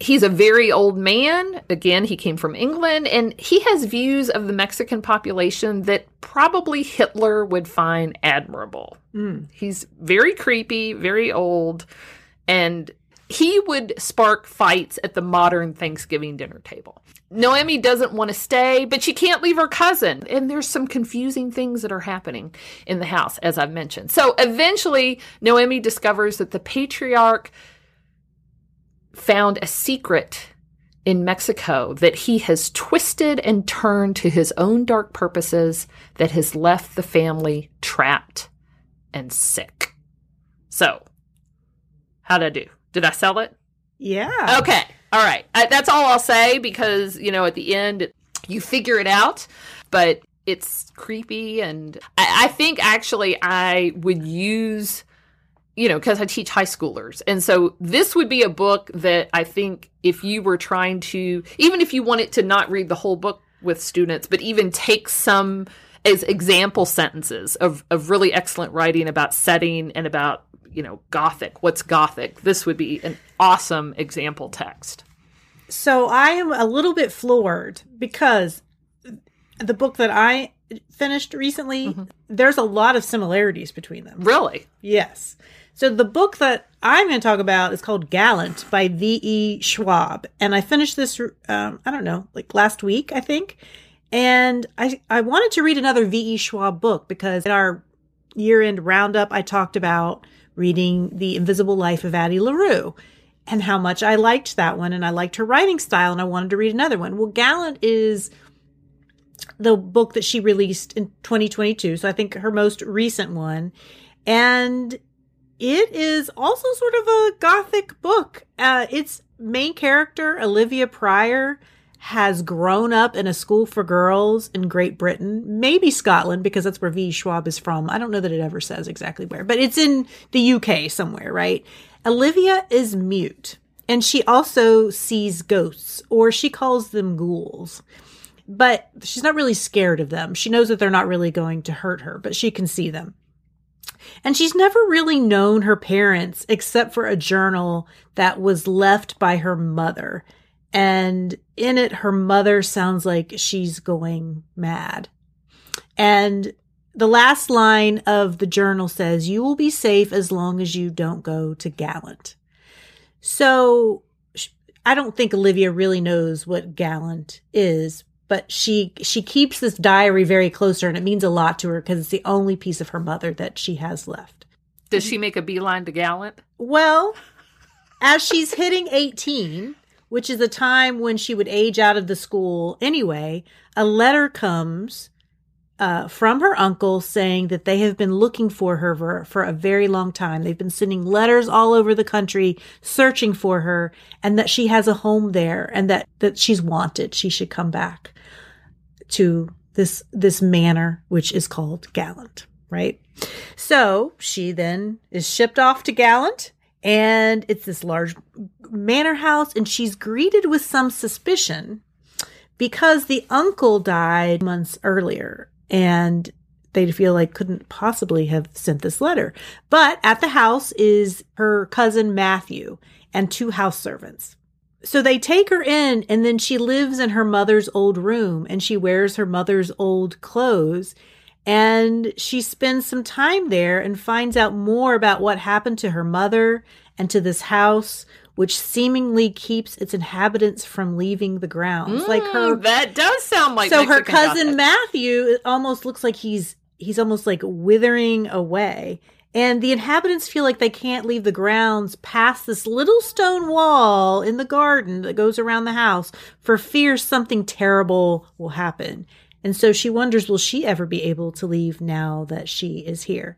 He's a very old man. Again, he came from England and he has views of the Mexican population that probably Hitler would find admirable. Mm. He's very creepy, very old, and he would spark fights at the modern Thanksgiving dinner table. Noemi doesn't want to stay, but she can't leave her cousin. And there's some confusing things that are happening in the house, as I've mentioned. So eventually, Noemi discovers that the patriarch found a secret in Mexico that he has twisted and turned to his own dark purposes that has left the family trapped and sick. So, how'd I do? Did I sell it? Yeah. Okay. All right. I, that's all I'll say because, you know, at the end, you figure it out, but it's creepy. And I, I think actually I would use, you know, because I teach high schoolers. And so this would be a book that I think if you were trying to, even if you wanted to not read the whole book with students, but even take some as example sentences of, of really excellent writing about setting and about you know, Gothic. What's Gothic? This would be an awesome example text. So I am a little bit floored because the book that I finished recently, mm-hmm. there's a lot of similarities between them. Really? Yes. So the book that I'm going to talk about is called Gallant by V.E. Schwab. And I finished this, um, I don't know, like last week, I think. And I, I wanted to read another V.E. Schwab book because in our year end roundup, I talked about reading The Invisible Life of Addie LaRue and how much I liked that one and I liked her writing style and I wanted to read another one. Well, Gallant is the book that she released in 2022, so I think her most recent one. And it is also sort of a gothic book. Uh, its main character, Olivia Prior, has grown up in a school for girls in Great Britain, maybe Scotland, because that's where V. Schwab is from. I don't know that it ever says exactly where, but it's in the UK somewhere, right? Olivia is mute, and she also sees ghosts, or she calls them ghouls. But she's not really scared of them. She knows that they're not really going to hurt her, but she can see them. And she's never really known her parents except for a journal that was left by her mother and in it, her mother sounds like she's going mad. And the last line of the journal says, You will be safe as long as you don't go to Gallant. So I don't think Olivia really knows what Gallant is, but she she keeps this diary very close to her and it means a lot to her because it's the only piece of her mother that she has left. Does she make a beeline to Gallant? Well, as she's hitting 18, which is a time when she would age out of the school anyway, a letter comes uh, from her uncle saying that they have been looking for her for, for a very long time. They've been sending letters all over the country searching for her and that she has a home there and that, that she's wanted. She should come back to this, this manor, which is called Gallant, right? So she then is shipped off to Gallant and it's this large manor house and she's greeted with some suspicion because the uncle died months earlier and they feel like couldn't possibly have sent this letter. But at the house is her cousin Matthew and two house servants. So they take her in and then she lives in her mother's old room and she wears her mother's old clothes and she spends some time there and finds out more about what happened to her mother and to this house, which seemingly keeps its inhabitants from leaving the grounds. Mm, like her, that does sound like so. Mexican her cousin. Matthew it almost looks like he's he's almost like withering away. And the inhabitants feel like they can't leave the grounds past this little stone wall in the garden that goes around the house for fear something terrible will happen. And so she wonders, will she ever be able to leave now that she is here?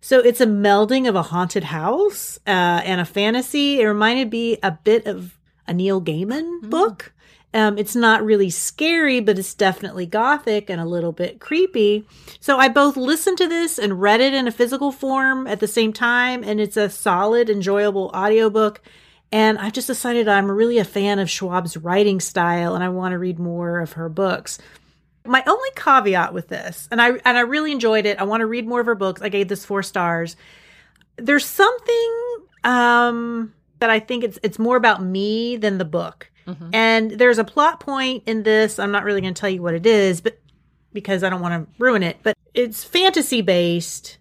So it's a melding of a haunted house uh, and a fantasy. It reminded me a bit of a Neil Gaiman Mm. book. Um, it's not really scary, but it's definitely gothic and a little bit creepy. So I both listened to this and read it in a physical form at the same time, and it's a solid, enjoyable audiobook. And I've just decided I'm really a fan of Schwab's writing style and I want to read more of her books. My only caveat with this, and I and I really enjoyed it. I want to read more of her books. I gave this four stars. There's something um that I think it's it's more about me than the book. Mhm. And there's a plot point in this. I'm not really going to tell you what it is, but because I don't want to ruin it, but it's fantasy based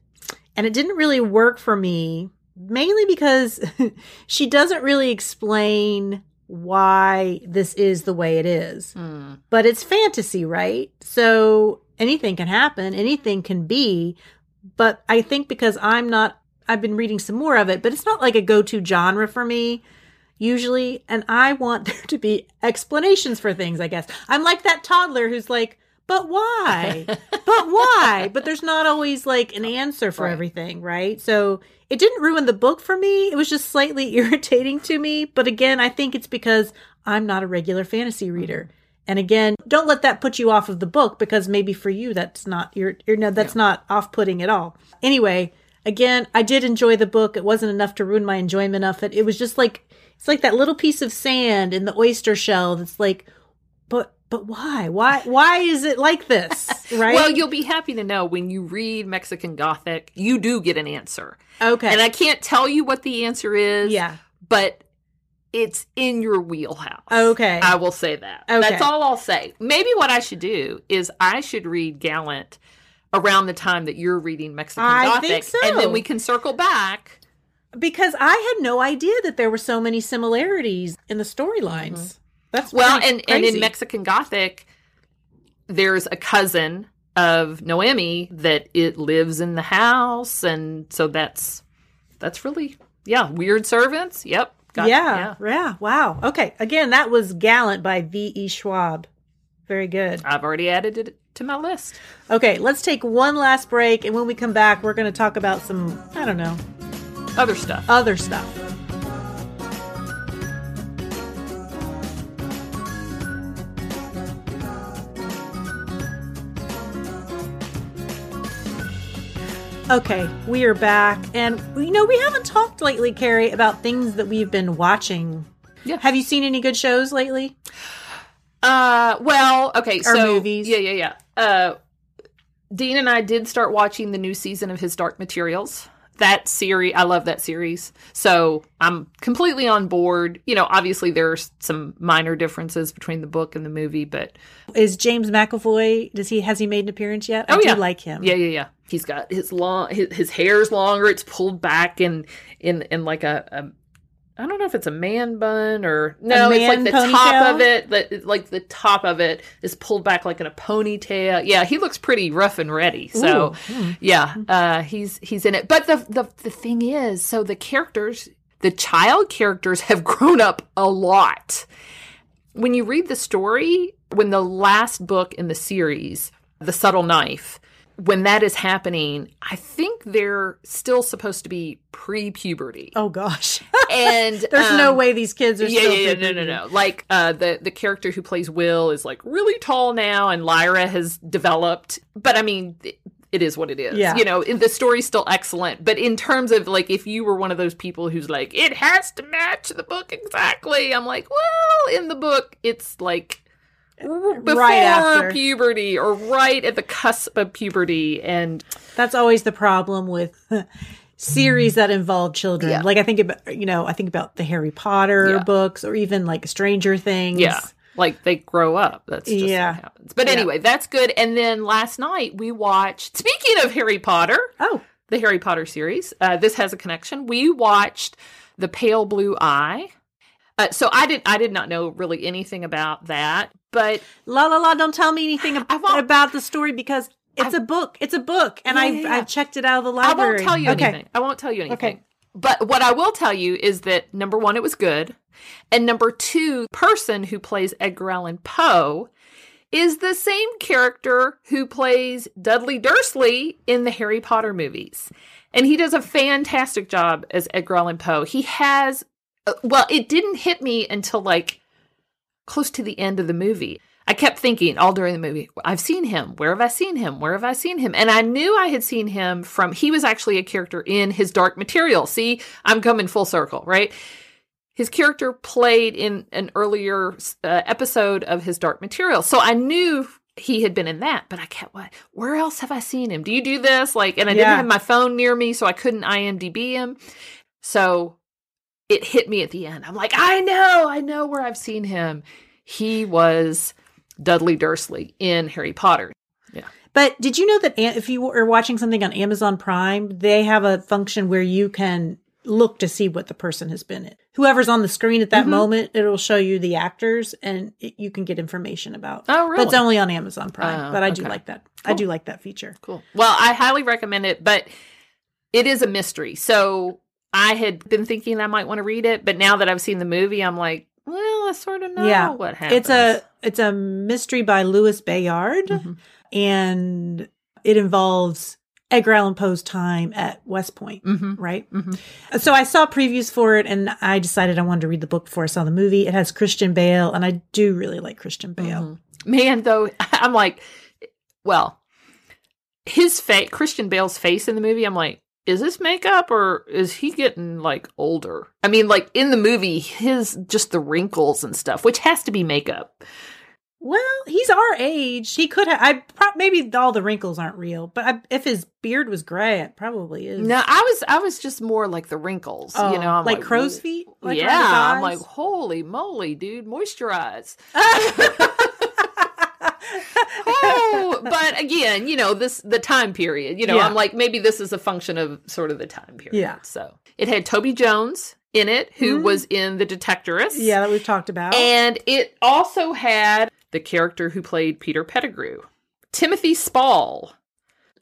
and it didn't really work for me mainly because <laughs> she doesn't really explain why this is the way it is. Mm. But it's fantasy, right? So anything can happen, anything can be. But I think because I'm not, I've been reading some more of it, but it's not like a go to genre for me usually. And I want <laughs> there to be explanations for things, I guess. I'm like that toddler who's like, but why? but why? But there's not always like an answer for Right. everything, right? So it didn't ruin the book for me. It was just slightly <laughs> irritating to me. But again, I think it's because I'm not a regular fantasy mm-hmm. reader. And again, don't let that put you off of the book because maybe for you that's not you're you're no that's not off-putting at all. Anyway, again, I did enjoy the book. It wasn't enough to ruin my enjoyment of it. It was just like it's like that little piece of sand in the oyster shell that's like but but why? Why why is it like this? <laughs> Right? Well, you'll be happy to know when you read Mexican Gothic, you do get an answer. okay. And I can't tell you what the answer is, yeah. but it's in your wheelhouse. Okay. I will say that. Okay. That's all I'll say. Maybe what I should do is I should read Gallant around the time that you're reading Mexican I Gothic. think so. And then we can circle back. because I had no idea that there were so many similarities in the storylines. Mm-hmm. That's. Well, and, and in. Mexican Gothic, there's a cousin of Noemi that it lives in the house, and so that's that's really yeah weird servants. Yep. Got- yeah, yeah, wow. Okay, again, that was Gallant by V. E. Schwab. Very good. I've already added it to my list. Okay, let's take one last break, and when we come back, we're going to talk about some I don't know Other stuff. other stuff. Okay, we are back. And, you know, we haven't talked lately, Carrie, about things that we've been watching. Yeah. Have you seen any good shows lately? Uh, well, okay, Or so movies. yeah, yeah, yeah. Uh, Dean and I did start watching the new season of his Dark Materials. That series, I love that series. So I'm completely on board. You know, obviously there's some minor differences between the book and the movie, but Is James McAvoy, does he, has he made an appearance yet? I Oh, do yeah. like him. yeah, yeah, yeah. He's got his long, his, his hair's longer. It's pulled back in in in like a, a I don't know if it's a man bun or no, it's like the ponytail? top of it. That like the top of it is pulled back like in a ponytail. Yeah, he looks pretty rough and ready. So Ooh. Hmm. yeah, uh, he's he's in it. But the the the thing is, so the characters, the child characters, have <laughs> grown up a lot. When you read the story, when the last book in the series, The Subtle Knife, when that is happening, I think they're still supposed to be pre-puberty, Oh, gosh. <laughs> and There's no um, way these kids are yeah, still yeah, yeah, no, no, no. Like uh, the the character who plays Will is like really tall now, and Lyra has developed. But I mean, it, it is what it is. Yeah. You know, the story's still excellent. But in terms of like, if you were one of those people who's like, it has to match the book exactly, I'm like, well, in the book, it's like. <laughs> Before Right after. puberty or right at the cusp of puberty and That's always the problem with <laughs> series that involve children. Yeah. Like I think about, you know, I think about the Harry Potter Yeah. books or even like Stranger Things. Yeah. Like they grow up. That's just Yeah. what happens. But Yeah. anyway, that's good. And then last night we watched, speaking of Harry Potter, Oh, the Harry Potter series, uh, this has a connection. We watched The Pale Blue Eye. Uh, so I did I did not know really anything about that, but la la la! Don't tell me anything ab- about the story because it's I- a book. It's a book, and Yeah, I've yeah, yeah. I've checked it out of the library. I won't tell you okay. anything. I won't tell you anything. Okay. But what I will tell you is that number one, it was good. And number two, person who plays Edgar Allan Poe is the same character who plays Dudley Dursley in the Harry Potter movies. And he does a fantastic job as Edgar Allan Poe. He has, uh, well, it didn't hit me until like close to the end of the movie. I kept thinking all during the movie, I've seen him. Where have I seen him? Where have I seen him? And I knew I had seen him from, he was actually a character in his Dark Material. See, I'm coming full circle, right? His character played in an earlier uh, episode of his Dark Material. So I knew he had been in that, but I kept, what, where else have I seen him? Do you do this? Like, and I didn't have my phone near me, so I couldn't IMDb him. So it hit me at the end. I'm like, I know, I know where I've seen him. He was Dudley Dursley in Harry Potter. Yeah. But did you know that if you are watching something on Amazon Prime, they have a function where you can look to see what the person has been in. Whoever's on the screen at that Mhm. moment, it'll show you the actors and it, you can get information about. Oh, But really? it's only on Amazon Prime. Oh, but I do okay. like that. I do like that feature. Cool. Well, I highly recommend it, but it is a mystery. So I had been thinking I might want to read it, but now that I've seen the movie, I'm like, well, I sort of know Yeah. what happens. It's a it's a mystery by Louis Bayard Mhm. and it involves Edgar Allan Poe's time at West Point, Mhm. right? Mhm. So I saw previews for it and I decided I wanted to read the book before I saw the movie. It has Christian Bale and I do really like Christian Bale. Mhm. Man, though, <laughs> I'm like, well, his face, Christian Bale's face in the movie, I'm like, is this makeup or is he getting like older? I mean, like in the movie, his just the wrinkles and stuff, which has to be makeup. Well, he's our age. He could have. I pro- maybe all the wrinkles aren't real, but I, if his beard was gray, it probably is. No, I was I was just more like the wrinkles, Oh, you know, I'm like, crow's feet. Like yeah, I'm like, holy moly, dude, moisturize. <laughs> <laughs> oh, but again, you know, this the time period. You know, Yeah. I'm like, maybe this is a function of sort of the time period. Yeah. So it had Toby Jones in it, who Mhm. was in The Detectorist. yeah, that we've talked about. And it also had the character who played Peter Pettigrew, Timothy Spall,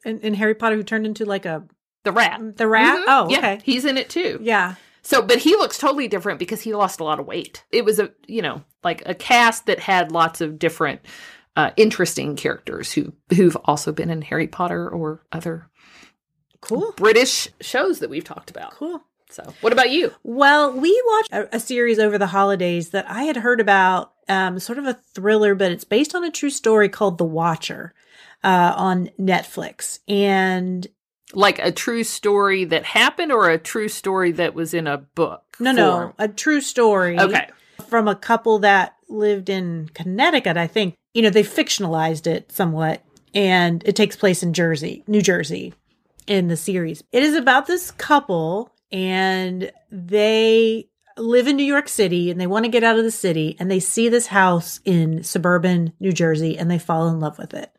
in, in Harry Potter, who turned into like a the rat. the rat. Mhm. Oh, Yeah, okay. he's in it too. Yeah. So, but he looks totally different because he lost a lot of weight. It was a, you know, like a cast that had lots of different, uh, interesting characters who who've also been in Harry Potter or other Cool. British shows that we've talked about. Cool. So, what about you? Well, we watched a, a series over the holidays that I had heard about, um, sort of a thriller, but it's based on a true story called The Watcher uh, on Netflix. And Like a true story that happened, or a true story that was in a book? no, form? no, a true story. Okay. From a couple that lived in Connecticut, I think. You know, they fictionalized it somewhat, and it takes place in Jersey, New Jersey, in the series. It is about this couple, and they live in New York City and they want to get out of the city and they see this house in suburban New Jersey and they fall in love with it.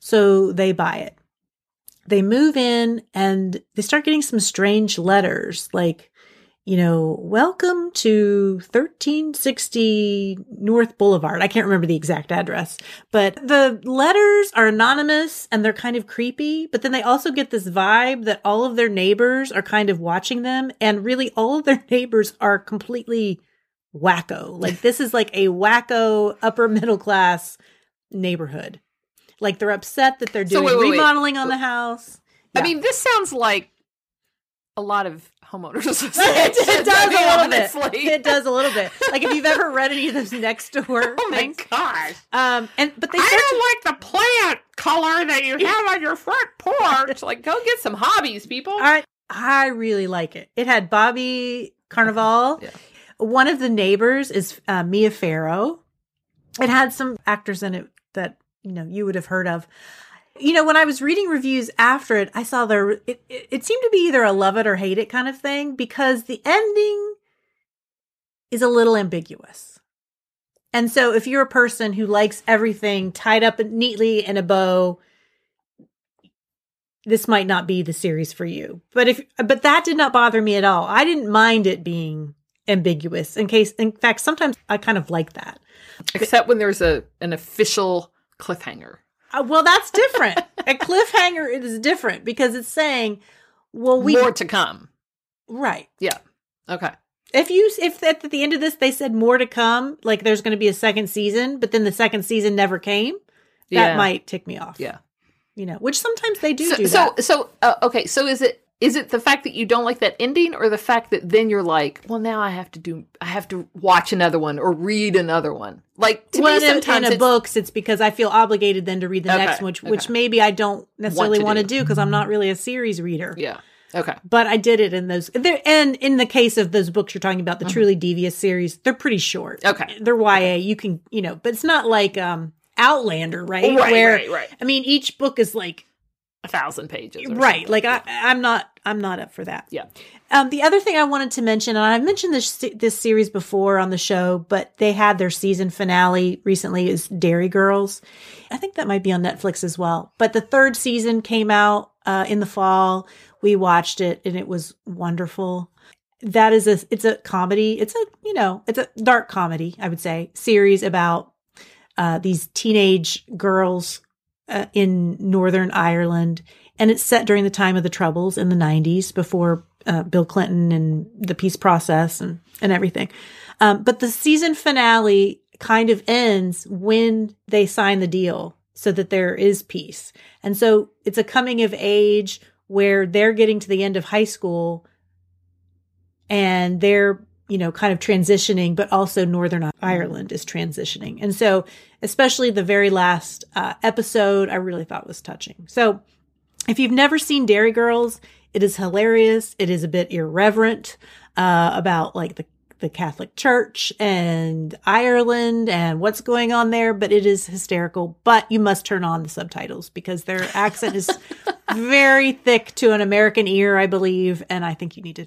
So they buy it. They move in and they start getting some strange letters like, you know, welcome to 1360 North Boulevard. I can't remember the exact address, but the letters are anonymous and they're kind of creepy. But then they also get this vibe that all of their neighbors are kind of watching them. And really, all of their <laughs> neighbors are completely wacko. Like, this is like a wacko upper middle class neighborhood. Like, they're upset that they're doing wait, wait, wait. remodeling on the house. I mean, this sounds like a lot of homeowners <laughs> it, it does a little bit. It does a little bit. Like if you've ever read any of those next door Oh my things. gosh. Um, and but they I don't like the plant color that you have on your front porch. <laughs> like, go get some hobbies, people. I I really like it. It had Bobby Cannavale. Yeah. One of the neighbors is uh, Mia Farrow. It had some actors in it that you know you would have heard of. You know, when I was reading reviews after it, I saw there it, it, it seemed to be either a love it or hate it kind of thing because the ending is a little ambiguous. And so if you're a person who likes everything tied up neatly in a bow, this might not be the series for you. But if but that did not bother me at all. I didn't mind it being ambiguous in case in fact sometimes I kind of like that. Except when there's a an official cliffhanger. Uh, well, that's different. a cliffhanger is different because it's saying, well, we More to come. right. Yeah. Okay. If you if at the end of this they said more to come, like there's going to be a second season, but then the second season never came, that Yeah. might tick me off. Yeah. you know, which sometimes they do So, do so, so uh, okay. So is it is it the fact that you don't like that ending, or the fact that then you're like, well, now I have to do, I have to watch another one or read another one? Like to well, me, in, sometimes in a it's, books, it's because I feel obligated then to read the Okay, next one, which which maybe I don't necessarily want to do. because I'm not really a series reader. yeah. Okay. But I did it in those. There, and in the case of those books you're talking about, the truly devious series, they're pretty short. Mm-hmm. Okay. they're YA. You can, you know, but it's not like um Outlander, right? Right, Where right, right. I mean, each book is like A thousand pages. right. something. Like I, I'm not, I'm not up for that. Yeah. Um, the other thing I wanted to mention, and I've mentioned this this series before on the show, but they had their season finale recently. Is Derry Girls? I think that might be on Netflix as well. But the third season came out uh, in the fall. We watched it, and it was wonderful. That is a it's a comedy. It's a you know it's a dark comedy. I would say series about uh, these teenage girls uh, in Northern Ireland, and it's set during the time of the Troubles in the '90s, before uh, Bill Clinton and the peace process and and everything. Um, but the season finale kind of ends when they sign the deal, so that there is peace, and so it's a coming of age where they're getting to the end of high school, and they're you know kind of transitioning, but also Northern Ireland is transitioning, and so especially the very last uh, episode, I really thought was touching. So, if you've never seen Derry Girls, it is hilarious. It is a bit irreverent uh, about like the the Catholic Church and Ireland and what's going on there, but it is hysterical. But you must turn on the subtitles because their accent is <laughs> very thick to an American ear, I believe, and I think you need to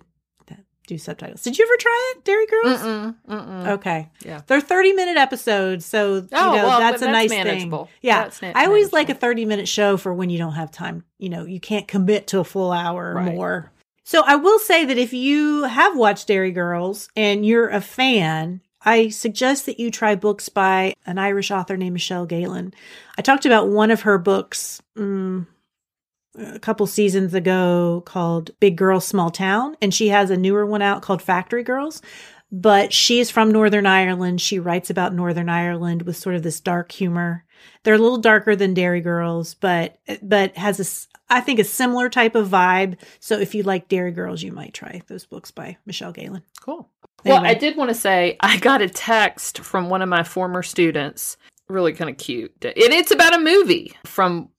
do subtitles. Did you ever try it, Derry Girls? Mm-mm, mm-mm. Okay. Yeah. They're 30 minute episodes. So, you Oh, know, well, that's a that's nice manageable. thing. Yeah. That's na- I always like a 30 minute show for when you don't have time. You know, you can't commit to a full hour or Right. more. So I will say that if you have watched Derry Girls and you're a fan, I suggest that you try books by an Irish author named Michelle Gallen. I talked about one of her books mm, a couple seasons ago called Big Girl Small Town, and she has a newer one out called Factory Girls. But she's from Northern Ireland. She writes about Northern Ireland with sort of this dark humor. They're a little darker than Derry Girls, but but has a s- I think a similar type of vibe. So if you like Derry Girls, you might try those books by Michelle Gallen. Cool. Well, I did want to say I got a text from one of my former students, really kind of cute. And it's about a movie from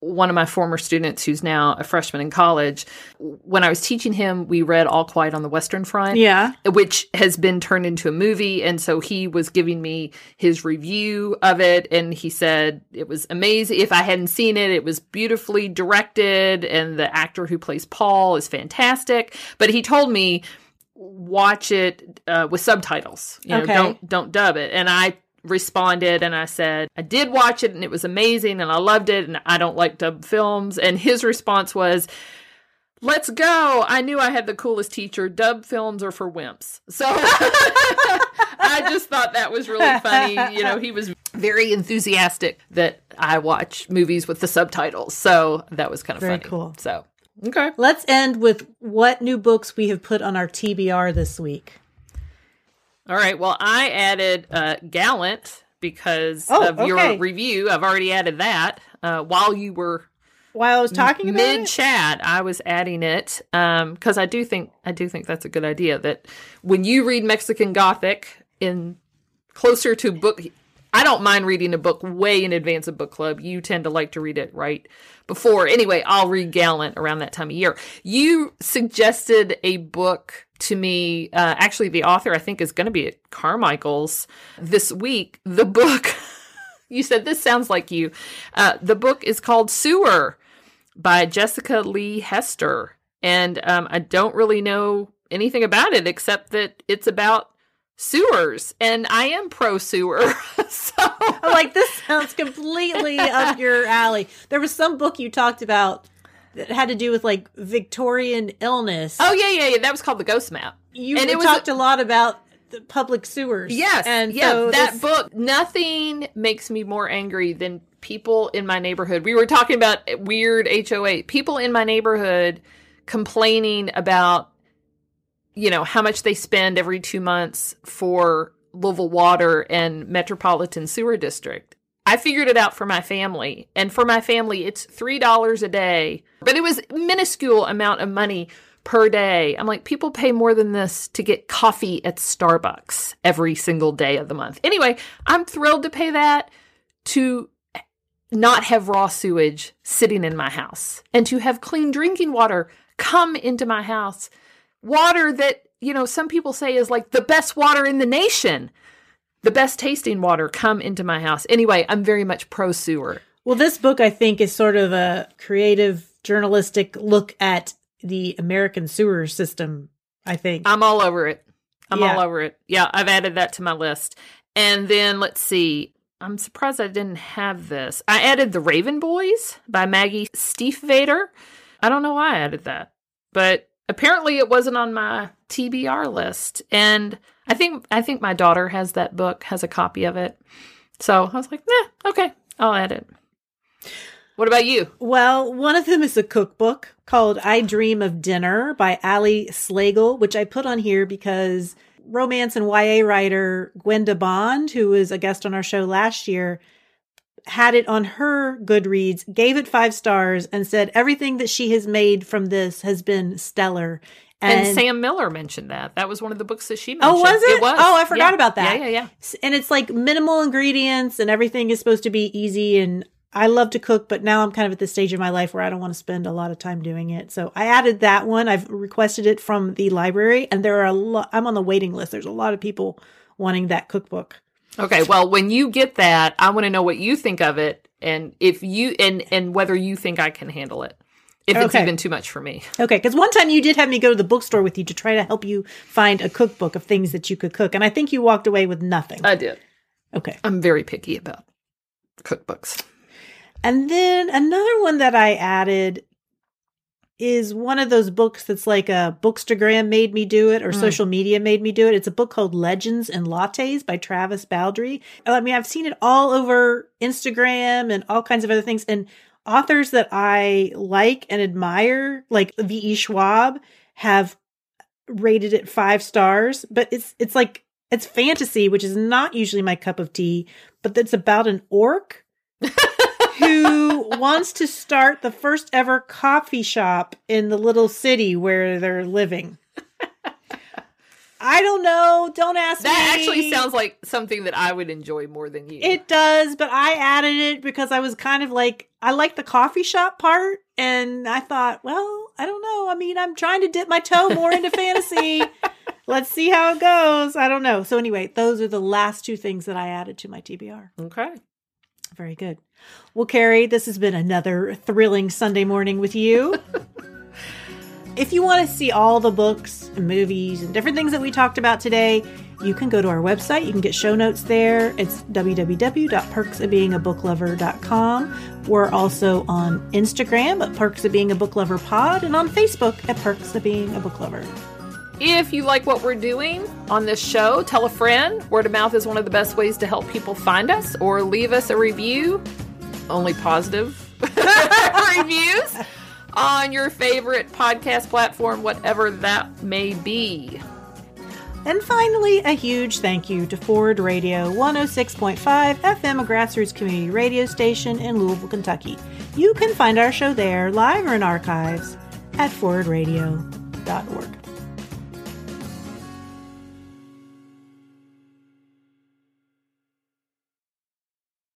one of my former students who's now a freshman in college. When I was teaching him, we read All Quiet on the Western Front. Yeah. which has been turned into a movie. And so he was giving me his review of it. And he said it was amazing. If I hadn't seen it, it was beautifully directed. And the actor who plays Paul is fantastic. But he told me, watch it uh, with subtitles. You know, Okay. don't don't dub it. And I responded and I said, I did watch it and it was amazing and I loved it and I don't like dub films. And his response was, Let's go. I knew I had the coolest teacher. Dub films are for wimps. So <laughs> I just thought that was really funny. You know, he was very enthusiastic that I watch movies with the subtitles. So that was kind of Very funny. cool. So, okay. Let's end with what new books we have put on our TBR this week. All right. Well, I added uh, Gallant because Oh, of your review. I've already added that uh, while you were While I was talking mid chat. I was adding it because I do think I do think that's a good idea. That when you read Mexican Gothic in closer to book, I don't mind reading a book way in advance of book club. You tend to like to read it right before. Anyway, I'll read Gallant around that time of year. You suggested a book to me. Uh, actually, the author I think is going to be at Carmichael's this week. The book. <laughs> you said this sounds like you. Uh, the book is called Sewer by Jessica Leigh Hester. And um, I don't really know anything about it except that it's about sewers. And I am pro sewer. <laughs> so. Like, this sounds completely up <laughs> your alley. There was some book you talked about that had to do with like Victorian illness. Oh, yeah, yeah, yeah. That was called The Ghost Map. you and it was talked a, lot about the public sewers. Yes. and yeah, so that this- book, nothing makes me more angry than people in my neighborhood. We were talking about weird HOA. People in my neighborhood complaining about you know, how much they spend every two months for Louisville Water and Metropolitan Sewer District. I figured it out for my family. And for my family, it's $3 a day. But it was minuscule amount of money per day. I'm like, people pay more than this to get coffee at Starbucks every single day of the month. Anyway, I'm thrilled to pay that to not have raw sewage sitting in my house and to have clean drinking water come into my house. Water that, you know, some people say is like the best water in the nation. The best tasting water come into my house. Anyway, I'm very much pro sewer. Well, this book, I think, is sort of a creative journalistic look at the American sewer system, I think. I'm all over it. I'm Yeah. all over it. Yeah, I've added that to my list. And then let's see. I'm surprised I didn't have this. I added The Raven Boys by Maggie Stiefvater. I don't know why I added that, but apparently it wasn't on my TBR list. And I think I think my daughter has that book, has a copy of it. So I was like, nah, okay, I'll add it. What about you? Well, one of them is a cookbook called I Dream of Dinner by Ali Slagle, which I put on here because romance and YA writer Gwenda Bond, who was a guest on our show last year, had it on her Goodreads, gave it five stars, and said everything that she has made from this has been stellar. And, Sam Miller mentioned that. That was one of the books that she oh, mentioned. Oh, was it? was. Oh, I forgot Yeah. about that. Yeah, yeah, yeah. And it's like minimal ingredients and everything is supposed to be easy and I love to cook, but now I'm kind of at the stage of my life where I don't want to spend a lot of time doing it. So I added that one. I've requested it from the library and there are a lot I'm on the waiting list. There's a lot of people wanting that cookbook. Okay, well, when you get that, I want to know what you think of it, and if you and and whether you think I can handle it. If it's even too much for me. Okay, because one time you did have me go to the bookstore with you to try to help you find a cookbook of things that you could cook, and I think you walked away with nothing. I did. Okay. I'm very picky about cookbooks. And then another one that I added is one of those books that's like a Bookstagram made me do it or Mm. social media made me do it. It's a book called Legends and Lattes by Travis Baldree. I mean, I've seen it all over Instagram and all kinds of other things. And authors that I like and admire, like V.E. Schwab, have rated it five stars. But it's it's like it's fantasy, which is not usually my cup of tea, but it's about an orc <laughs> who wants to start the first ever coffee shop in the little city where they're living. I don't know. Don't ask That me. actually sounds like something that I would enjoy more than you. It does, but I added it because I was kind of like I like the coffee shop part, and I thought, well, I don't know. I mean, I'm trying to dip my toe more into fantasy. <laughs> Let's see how it goes. I don't know. So anyway, those are the last two things that I added to my TBR. okay. Very good. Well, Carrie, this has been another thrilling Sunday morning with you. <laughs> if you want to see all the books and movies and different things that we talked about today, you can go to our website. You can get show notes there. It's www.perksofbeingabooklover.com. We're also on Instagram at Perks of Being a Book Lover Pod and on Facebook at Perks of Being a Book Lover. If you like what we're doing on this show, tell a friend. Word of mouth is one of the best ways to help people find us or leave us a review. Only positive <laughs> reviews on your favorite podcast platform, whatever that may be. And finally, a huge thank you to Forward Radio 106.5 FM, a grassroots community radio station in Louisville, Kentucky. You can find our show there, live or in archives, at forwardradio.org.